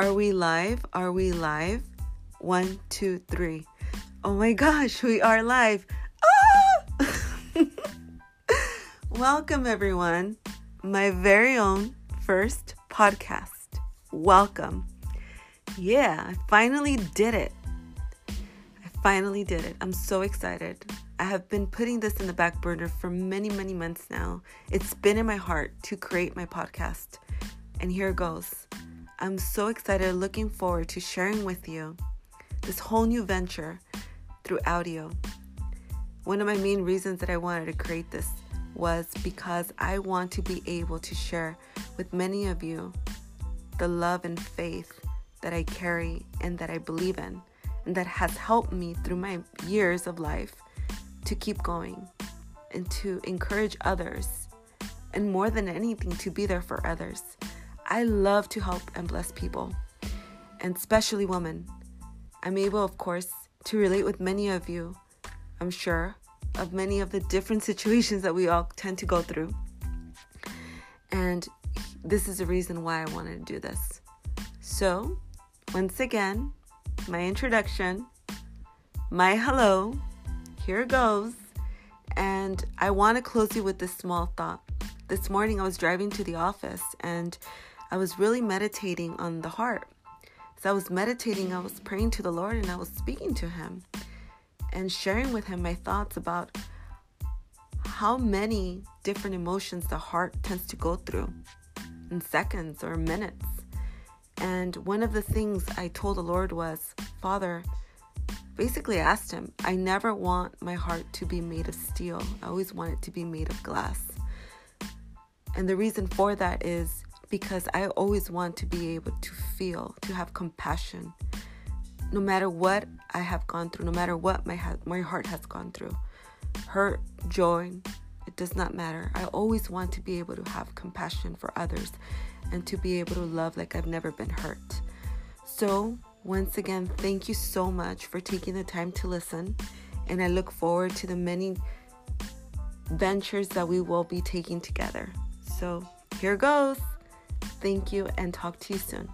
Are we live? Are we live? One, two, three. Oh my gosh, we are live. Ah! Welcome, everyone. My very own first podcast. Welcome. Yeah, I finally did it. I finally did it. I'm so excited. I have been putting this in the back burner for many, many months now. It's been in my heart to create my podcast. And here it goes. I'm so excited, looking forward to sharing with you this whole new venture through audio. One of my main reasons that I wanted to create this was because I want to be able to share with many of you the love and faith that I carry and that I believe in, and that has helped me through my years of life to keep going and to encourage others, and more than anything, to be there for others. I love to help and bless people, and especially women. I'm able, of course, to relate with many of you, I'm sure, of many of the different situations that we all tend to go through. And this is the reason why I wanted to do this. So, once again, my introduction, my hello, here goes. And I want to close you with this small thought. This morning I was driving to the office and I was really meditating on the heart. As I was meditating, I was praying to the Lord and I was speaking to Him and sharing with Him my thoughts about how many different emotions the heart tends to go through in seconds or minutes. And one of the things I told the Lord was, Father, basically asked Him, I never want my heart to be made of steel. I always want it to be made of glass. And the reason for that is because I always want to be able to feel, to have compassion, no matter what I have gone through, no matter what my ha- my heart has gone through, hurt, joy, it does not matter. I always want to be able to have compassion for others and to be able to love like I've never been hurt. So, once again, thank you so much for taking the time to listen, and I look forward to the many ventures that we will be taking together. So, here goes. Thank you and talk to you soon.